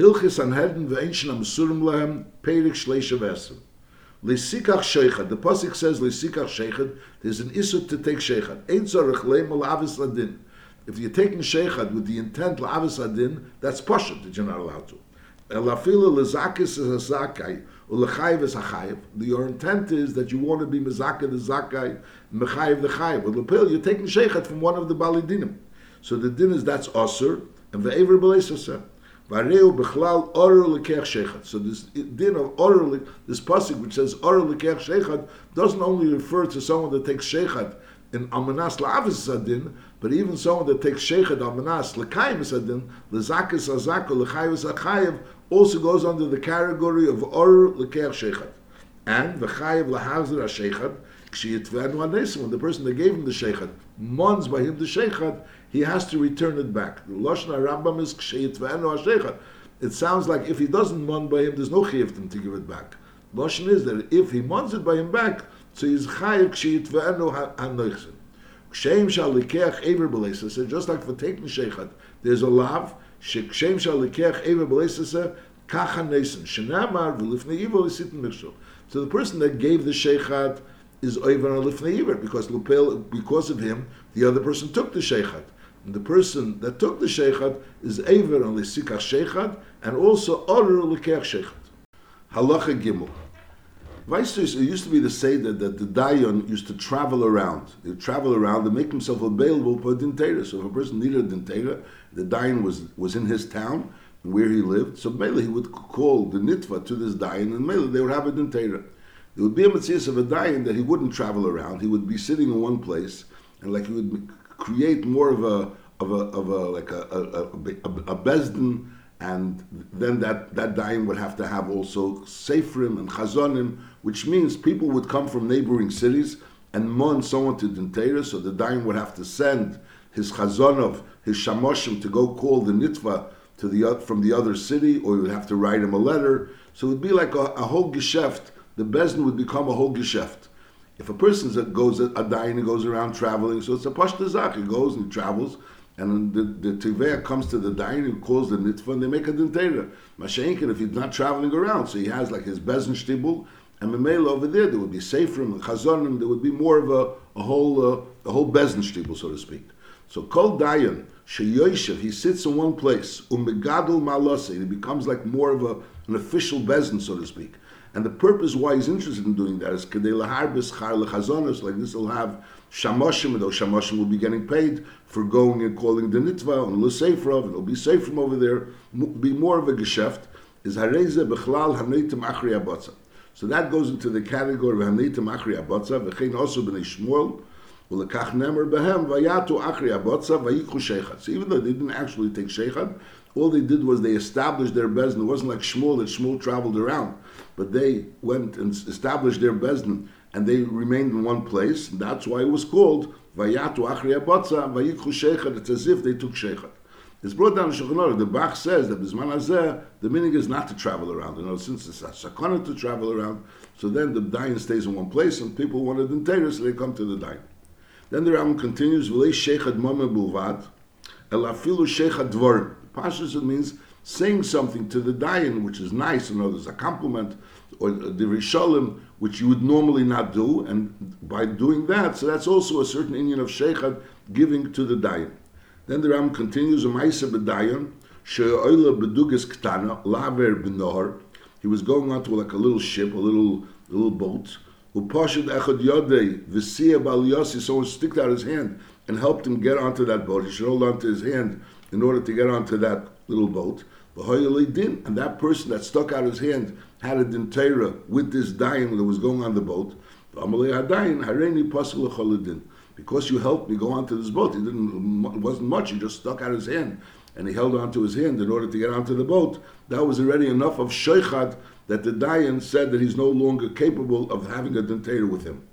Hilchis Sanhedrin ve'enshin amsurim lehem perik shleisha v'esrim. Lesikach sheichad. The pasuk says lesikach sheichad. There's an issue to take sheichad. Ein tzarech leim avis ladin. If you're taking sheichad with the intent la'avis ladin, that's pasha that you're not allowed to. Elafila lezakis is a zakai, ulechayiv is a chayiv. Your intent is that you want to be mezaka the zakai, mechayiv the chayiv. But lapil, you're taking sheichad from one of the balidinim. So the din is that's osir, and the ve'ever b'leisasa. Vareu bechlal lekech sheichad. So this din of orur, this pasuk which says orur lekech sheichad, doesn't only refer to someone that takes sheichad in amanas la'avis adin, but even someone that takes sheichad amanas lekayim adin, lezakis azako lechayiv achayiv, also goes under the category of orur lekech sheichad. And the chayiv lahazir ha-sheichad, when the person that gave him the sheichad mons by him the sheichad, he has to return it back. The Lashon Rambam is ksheyitvenu It sounds like if he doesn't mon by him, there's no chiyuv to give it back. Lashon is that if he mons it by him back, so he's chayiv ksheyitvenu hanoichsin. Kshem shall likech ever b'leisase, just like for taking sheichat, there's a lav, shekshem shall likech ever b'leisase, kacha nesen, shenamar v'lifnei ivo isitin mikshul. So the person that gave the sheichat is over on lifnei iver, because because of him, the other person took the sheichat. The person that took the sheikhad is Aver on Lisikach sheikhad and also Orur Likech sheikhad. Halacha Gimel. Weistus, it used to be the say that, the Dayan used to travel around. He'd travel around and make himself available for a dintera. So if a person needed a dintera, the Dayan was, was in his town, where he lived. So Mele, he would call the Nitva to this Dayan, and Mele, they would have a dintera. There would be a mitzvah of a Dayan that he wouldn't travel around. He would be sitting in one place, and like he would create more of a of a of a like a a, a, a, bezdin, and then that that daim would have to have also seferim and chazonim, which means people would come from neighboring cities and mon someone to Dintera, so the daim would have to send his chazonov, his shamoshim, to go call the nitva to the from the other city, or he would have to write him a letter. So it would be like a, a whole geschäft. The bezdin would become a whole geschäft. If a person goes a dayan and goes around traveling, so it's a pashta zach. He goes and he travels, and the, the Tivea comes to the dayan who calls the nitva, and they make a dintera. Mashenkin, if he's not traveling around, so he has like his bezen shtibul, and Mamela over there, there would be from chazonim, there would be more of a, a whole uh, a whole bezen shtibul, so to speak. So kol dayan sheyoishev, he sits in one place, umegadol malose, he becomes like more of a, an official bezen, so to speak. And the purpose why he's interested in doing that is kadei laharbis char lechazonos, like this will have shamoshim, and those shamoshim will be getting paid for going and calling the nitva and l'seifrov, and it'll be safe from over there, be more of a geschäft, is hareze bechlal haneitim achri abotza. So that goes into the category of haneitim achri abotza, v'chein also b'nei shmuel, Ulekach nemer behem vayatu achri abotza vayikhu sheichad. So even though they didn't actually take sheichad, all they did was they established their bezdin. It wasn't like Shmuel that Shmuel traveled around, but they went and established their bezdin, and they remained in one place. And that's why it was called Vayatu Achri Abotza Vayikhu Sheikhad. It's as if they took Sheikhad. It's brought down in The Bach says that Bisman Hazeh, the meaning is not to travel around. You know, since it's a sakana to travel around, so then the dayan stays in one place, and people wanted in Torah, so they come to the dayan. Then the Rambam continues, "V'lei sheikhad mame bulvad, el afilu sheikhad dvorim." Pashas it means saying something to the dayan, which is nice, you know, there's a compliment, or the risholim, which you would normally not do, and by doing that, so that's also a certain Indian of sheikhad giving to the dayan. Then the Ram continues, "Umayse b'dayan she'oila b'dugas ktana laver b'nohar." He was going onto like a little ship, a little little boat. Upashid echad yodei v'siyah bal yossi. Someone sticked out his hand and helped him get onto that boat. He should hold onto his hand in order to get onto that little boat. din, and that person that stuck out his hand had a dintera with this dayan that was going on the boat. Because you helped me go onto this boat, he didn't. It wasn't much. He just stuck out his hand and he held onto his hand in order to get onto the boat. That was already enough of sheikhad that the dayan said that he's no longer capable of having a dintera with him.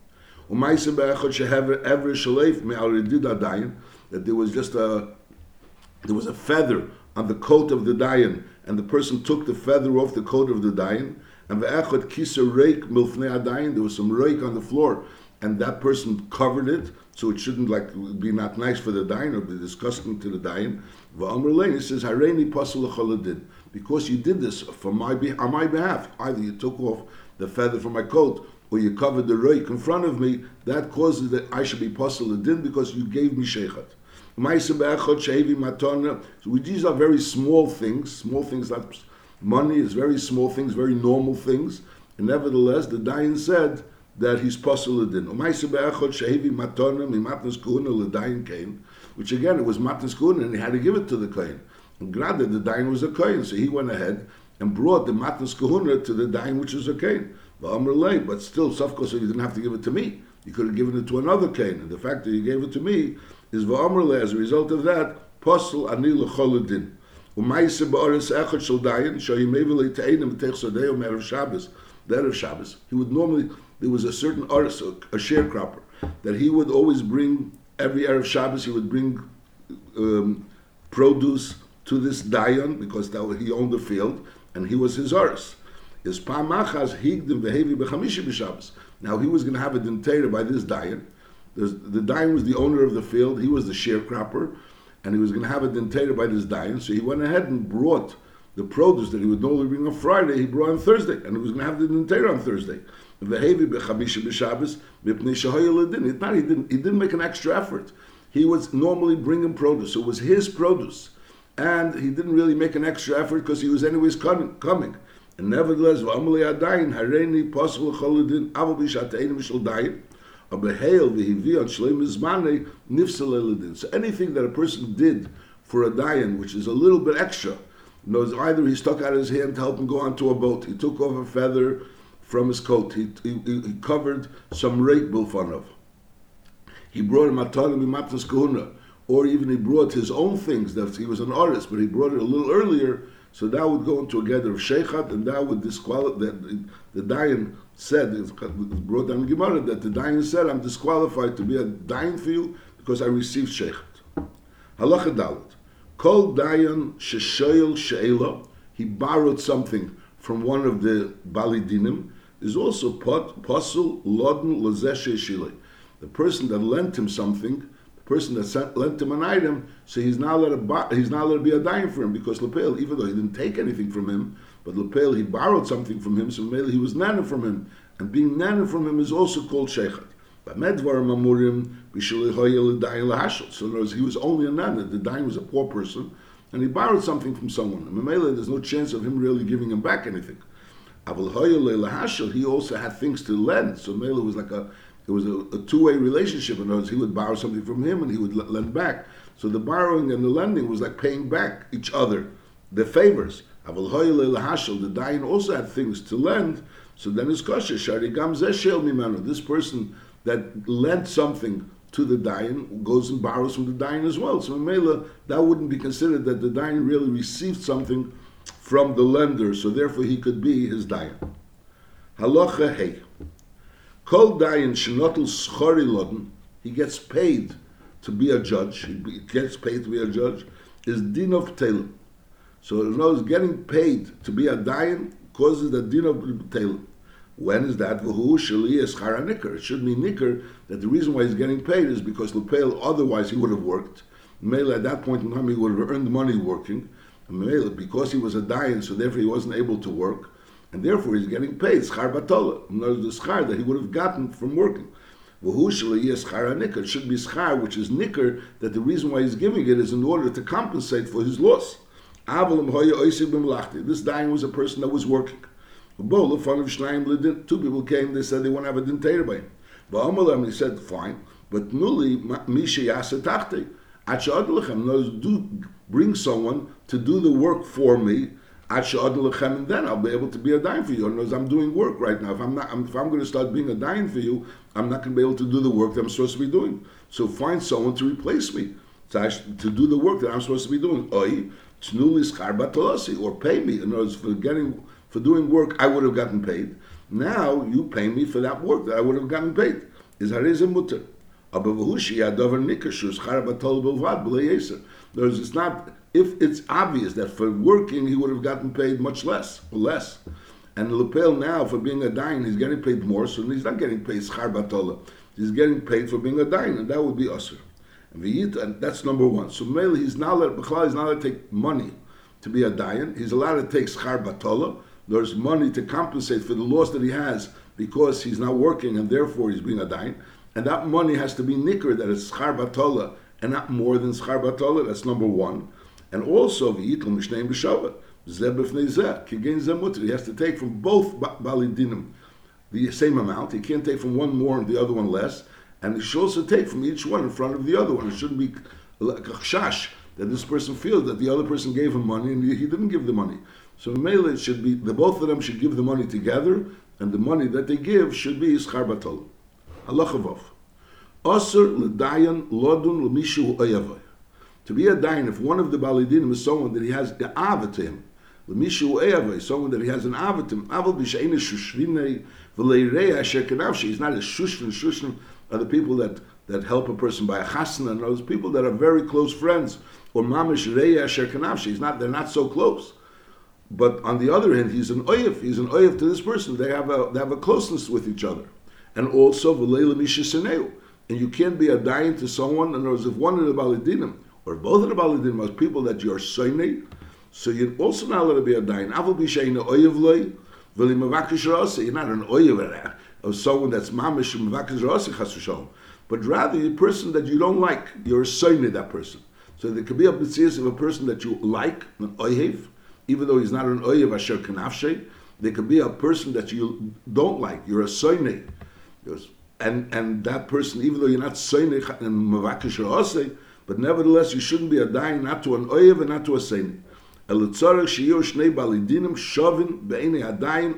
That there was just a there was a feather on the coat of the dayan, and the person took the feather off the coat of the dayan, and ve'echot kisa reik milfnei adayin, there was some reik on the floor, and that person covered it, so it shouldn't like be not nice for the dayan or be disgusting to the dayan. Va'amr lein, says, hareini pasul because you did this for my on my behalf. Either you took off the feather from my coat or you covered the reik in front of me, that causes that I should be and din because you gave me sheikhat. So these are very small things, small things that money is very small things, very normal things. And nevertheless, the Dayan said that he's puzzled din. Which again, it was Matnas Kuhn and he had to give it to the Kohen. And granted, the Dayan was a Kohen, so he went ahead and brought the Matnas Kahuna to the Dayan, which was a Kohen. But still, Safkos, you didn't have to give it to me. You could have given it to another Kohen. And the fact that you gave it to me is Va'amrle, as a result of that, Posel Ani L'choladin. Umayse ba'oris echad shel dayan, shoyim te'enim tech sodeo me'erev Shabbos, Erev Shabbos. He would normally, there was a certain oris, a sharecropper, that he would always bring, every Erev Shabbos, he would bring um, produce to this dayan, because that, he owned the field, and he was his oris. His pa'machas higdim vehevi b'chamishi b'Shabbos. Now he was going to have a dentator by this dayan, the Dayan was the owner of the field, he was the sharecropper, and he was going to have it dentated by this Dayan, so he went ahead and brought the produce that he would normally bring on Friday, he brought on Thursday, and he was going to have the dentated on Thursday. It's not, he didn't, he didn't make an extra effort. He was normally bringing produce, so it was his produce. And he didn't really make an extra effort because he was anyways coming. coming. And nevertheless, so anything that a person did for a dayan, which is a little bit extra, knows either he stuck out his hand to help him go onto a boat, he took off a feather from his coat, he, he, he covered some rape bilfanov. He brought him atalim matas kahuna, or even he brought his own things. That he was an artist, but he brought it a little earlier, so that would go into a gather of sheikhat, and that would disqualify the, the dayan said, it's brought down Gemara, that the Dayan said, I'm disqualified to be a Dayan for you because I received Sheikhat. Halacha Dalit. Kol Dayan Sheshoyel She'ela, he borrowed something from one of the Balidinim, is also Pasul Lodin Lazeshe Shile. The person that lent him something, person that sent, lent him an item, so he's not allowed to, he's not allowed to be a Dayan for him because Lepel, even though he didn't take anything from him, but Lepel, he borrowed something from him, so maybe he was nana from him. And being nana from him is also called sheikhat. So in other words, he was only a nana. The dain was a poor person, and he borrowed something from someone. And Mamela, there's no chance of him really giving him back anything. He also had things to lend. So Mela was like a it was a, a two-way relationship. In other words, he would borrow something from him and he would lend back. So the borrowing and the lending was like paying back each other the favors. The Dayan also had things to lend, so then it's kosher. This person that lent something to the Dayan goes and borrows from the Dayan as well. So Mela, that wouldn't be considered that the Dayan really received something from the lender, so therefore he could be his Dayan. Halacha hey. Kol Dayan shenotl schori he gets paid to be a judge, he gets paid to be a judge, is din of Taylor. So other words, getting paid to be a dayan causes the din of tail. When is that? It should be nicker that the reason why he's getting paid is because Lepel, otherwise he would have worked. Mele at that point in time he would have earned money working. Mele, because he was a dayan, so therefore he wasn't able to work, and therefore he's getting paid schar batola. Words, the schar that he would have gotten from working. It should be schar, which is nicker, that the reason why he's giving it is in order to compensate for his loss. This dying was a person that was working. Two people came, they said they want to have a dentator by him. But he said, fine, but nuli misha yasatachti. Do bring someone to do the work for me, and then I'll be able to be a dime for you. Knows I'm doing work right now. If I'm not, if I'm going to start being a dime for you, I'm not going to be able to do the work that I'm supposed to be doing. So find someone to replace me, to, to do the work that I'm supposed to be doing. Oi, or pay me. In other words, for getting for doing work, I would have gotten paid. Now you pay me for that work that I would have gotten paid. Is hareze mutter. Words, it's not if it's obvious that for working he would have gotten paid much less or less. And Lepel now for being a dine, he's getting paid more, so he's not getting paid schar batola. He's getting paid for being a dine, and that would be usher. And that's number one. So Mele, he's not let he's not let take money to be a dayan. He's allowed to take schar batola. There's money to compensate for the loss that he has because he's not working and therefore he's being a dayan. And that money has to be nicker, that it's schar batola and not more than schar batola. That's number one. And also, v'yitl mishneim b'shavat. Zeh b'fnei zeh. Kigein zeh mutter. He has to take from both balidinim the same amount. He can't take from one more and the other one less. And he should also take from each one in front of the other one. It shouldn't be chash that this person feels that the other person gave him money and he didn't give the money. So Mele should be the both of them should give the money together, and the money that they give should be ischar batol. Halachavav. Osir l'dayan lodun l'mishu oyavoy. To be a dain, if one of the balidinim is someone that he has the ava to him, someone that he has an ava to him, aval. He's not a shushvin. Shushvin are the people that that help a person by a chasna, and those people that are very close friends, or mamish reya asher. He's not. They're not so close. But on the other hand, he's an oyev. He's an oyev to this person. They have a they have a closeness with each other, and also v'leila mishiseneu. And you can't be a dying to someone. And as if one of the balidinim or both of the balidinim are people that you're soine, so you're also not allowed to be a dying. Aval b'sheina oyev loy v'limavakish You're not an oyev of someone that's mamish mavakish rasa chas but rather a person that you don't like. You're a soine that person. So there could be a mitzvah of a person that you like, an oyev even though he's not an oyev asher kanafshe, there could be a person that you don't like. You're a soine, and and that person, even though you're not soine and mavakish or but nevertheless you shouldn't be a dying not to an oyev and not to a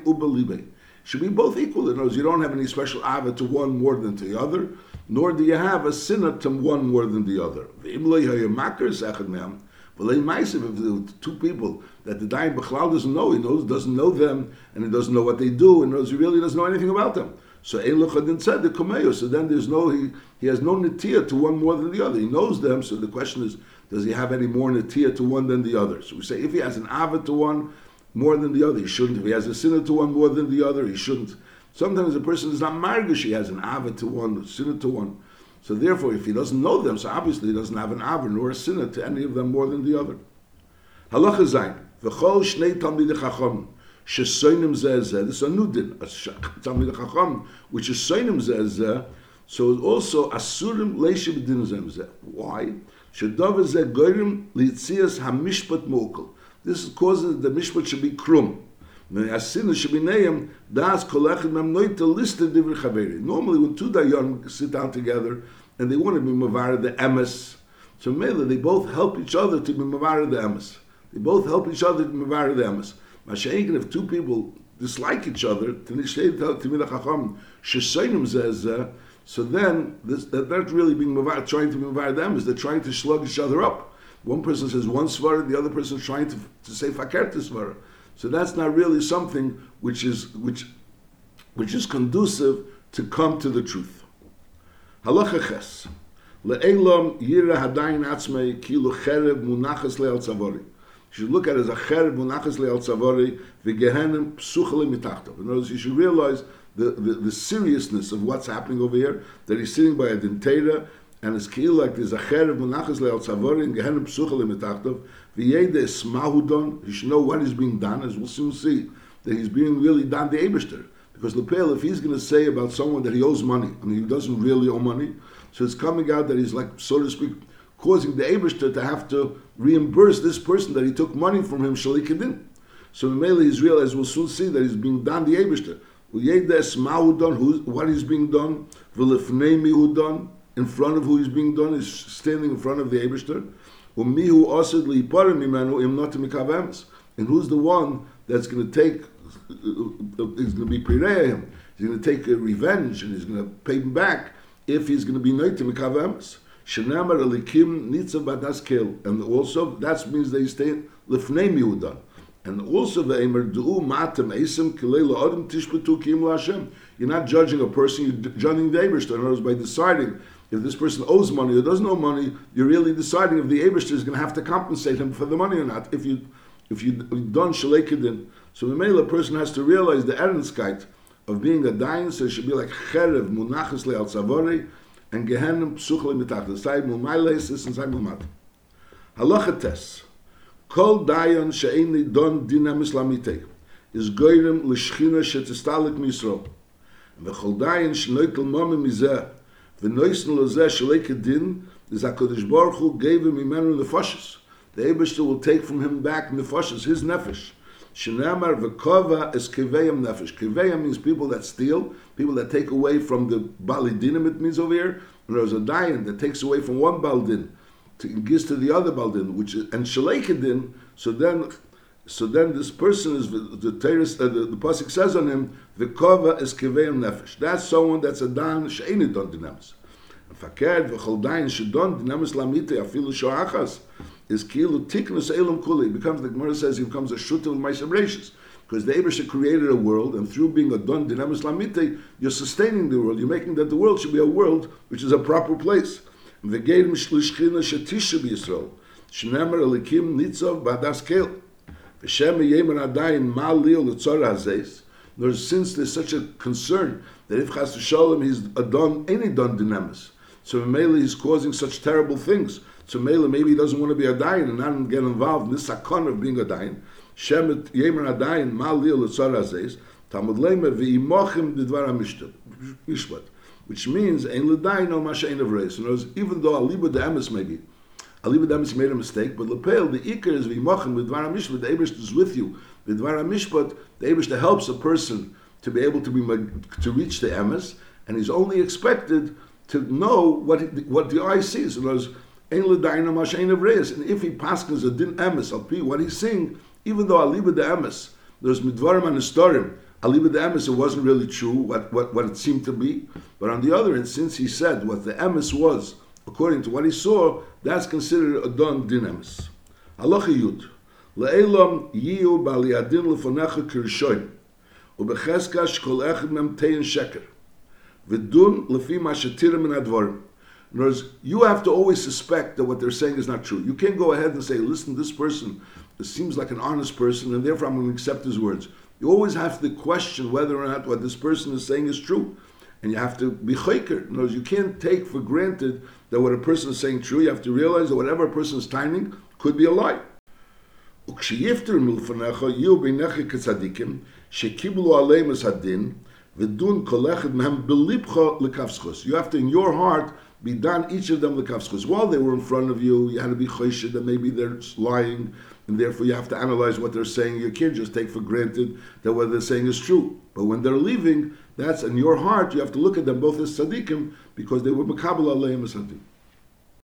ubelibei. Should be both equal. In other words, you don't have any special ava to one more than to the other, nor do you have a sinner to one more than the other. If two people that the dying Bechlal doesn't know, he knows doesn't know them, and he doesn't know what they do, and knows he really doesn't know anything about them. So Ein said the Kumeyo. So then there's no he he has no netia to one more than the other. He knows them. So the question is, does he have any more netia to one than the other? So we say if he has an avid to one more than the other, he shouldn't. If he has a sinner to one more than the other, he shouldn't. Sometimes a person is not margish, he has an avid to one, a sinner to one. So therefore, if he doesn't know them, so obviously he doesn't have an avon nor a sinner to any of them more than the other. Halacha zayin. V'chol shnei talmidei chacham shesoinim zeh zeh. This is a new din. Talmidei chacham which is soinim zeh zeh. So also asurim leishim din zeh zeh. Why? Shedav zeh goyrim liitzias hamishpat mokal. This causes the mishpat should be krum. Normally, when two dayan sit down together and they want to be mavar the emes, so mele they both help each other to be mavar the emes. They both help each other to be mavar the emes. Mashenkin, if two people dislike each other, so then this, that, that's really being trying to be mavar the emes. They're trying to slug each other up. One person says one svara, the other person is trying to, to say fakert svara. So that's not really something which is which which is conducive to come to the truth. Halacha ches. Le'elam yira hadayin atzmei kilu cherev munachas le'al tzavori. You should look at it as a cherev munachas le'al tzavori v'gehenim psuchale mitachtav. In other words, you should realize the, the, the, seriousness of what's happening over here, that he's sitting by a dentata, and it's keel like there's a cherev munachas le'al tzavori and gehenim psuchale mitachtav, V'yede smahudon, he should know what is being done, as we'll soon see, that he's being really done the Eberster. Because Lepel, if he's going to say about someone that he owes money, I mean, he doesn't really owe money, so it's coming out that he's like, so to speak, causing the Eberster to have to reimburse this person that he took money from him, Shalikadin. So Mele he's realized, we'll soon see that he's being done the Eberster. What is being done? In front of who is being done is standing in front of the mikavems. And who's the one that's going to take, is going to be pireya him. He's going to take revenge and he's going to pay him back if he's going to be noite mikavems. Shenamar alikim nitzav badas kel. And also, that means they stay lifnei miudan. And also the Emer Du'u Matam Esim Kilela Adam Tishbatu Kim Lashem. You're not judging a person, you're judging the Ebershter. In other words, by deciding if this person owes money or doesn't owe money, you're really deciding if the Abishter is going to have to compensate him for the money or not. If you if you done shalekidin, so the male person has to realize the erenskite of being a dying, so it should be like cherev munachas le al tzavori and gehenim psuchle mitach. The side mulmailes is inside mulmat. Halacha tes. Kol dayan she'ein don dinam islamite is goyrem l'shchina shetistalik misro. וכל דיין שנויטל מומי מזה, ונויסן לזה שלק הדין, is HaKadosh Baruch Hu gave him imenu nefoshes. The Ebershter will take from him back nefoshes, his nefesh. Shenamar v'kova is keveyam nefesh. Keveyam means people that steal, people that take away from the balidinim, it means over here. And there's a dayan that takes away from one baldin, to, gives to the other baldin, which is, and shalekadin, so then so then this person is the terrorist, uh, the, the says on him, the kova is keveyam nefesh. That's someone that's a dan she'eni don dinamis. Fakert v'chol dain shedon dinamis lamite afilu shoachas is kilu tiknus elam kuli. Becomes the Gemara says he becomes a shutim ma'isem because the Abish created a world, and through being a don dinamis lamite, you're sustaining the world. You're making that the world should be a world which is a proper place. The V'geirim shlishchina shetisha b'Yisrael. Shnemer elikim nitzov b'adas kel. V'shem yemer adayin ma lil l'tzor hazeis. Since there's such a concern that if chas shalom he's a don any don dinamis, so Mele he's causing such terrible things. So maybe he doesn't want to be a dayan and not get involved in this sakon of being a dayan. Shemet yemer adayin ma lil l'tzor hazeis. Talmud lemer v'imochim b'dvar mishpat. Which means ein l'dayin no mashayin of race. In other words, even though aliba de emes maybe Aliba Damis made a mistake, but Lepel, the Iker is Vimochin with Dvar Mishpat, the Abish is with you. With Dvar Mishpat, the Abish helps a person to be able to be to reach the Emes, and he's only expected to know what what the eye sees. In other words, Ein. And if he passes a din Emes, I'll be what he's saying, even though Aliba the Emes, there's Midvarim and Historim, Aliba the Emes, it wasn't really true what, what, what it seemed to be. But on the other hand, since he said what the Emes was, according to what he saw, that's considered a don dinamis. Halacha yud. Le'elam yiyu b'aliyadin lefonecha kirshoim. U'becheska shkol mem tein sheker. Ma shetirim min advorim. Words, you have to always suspect that what they're saying is not true. You can't go ahead and say, listen, this person seems like an honest person, and therefore I'm going to accept his words. You always have to question whether or not what this person is saying is true. And you have to be chayker. In words, you can't take for granted that what a person is saying is true. You have to realize that whatever a person is timing could be a lie. You have to, in your heart, be done each of them lekavskos. While they were in front of you, you had to be choshid that maybe they're lying, and therefore you have to analyze what they're saying. You can't just take for granted that what they're saying is true. But when they're leaving, that's in your heart. You have to look at them both as tzaddikim because they were makabel aleim as.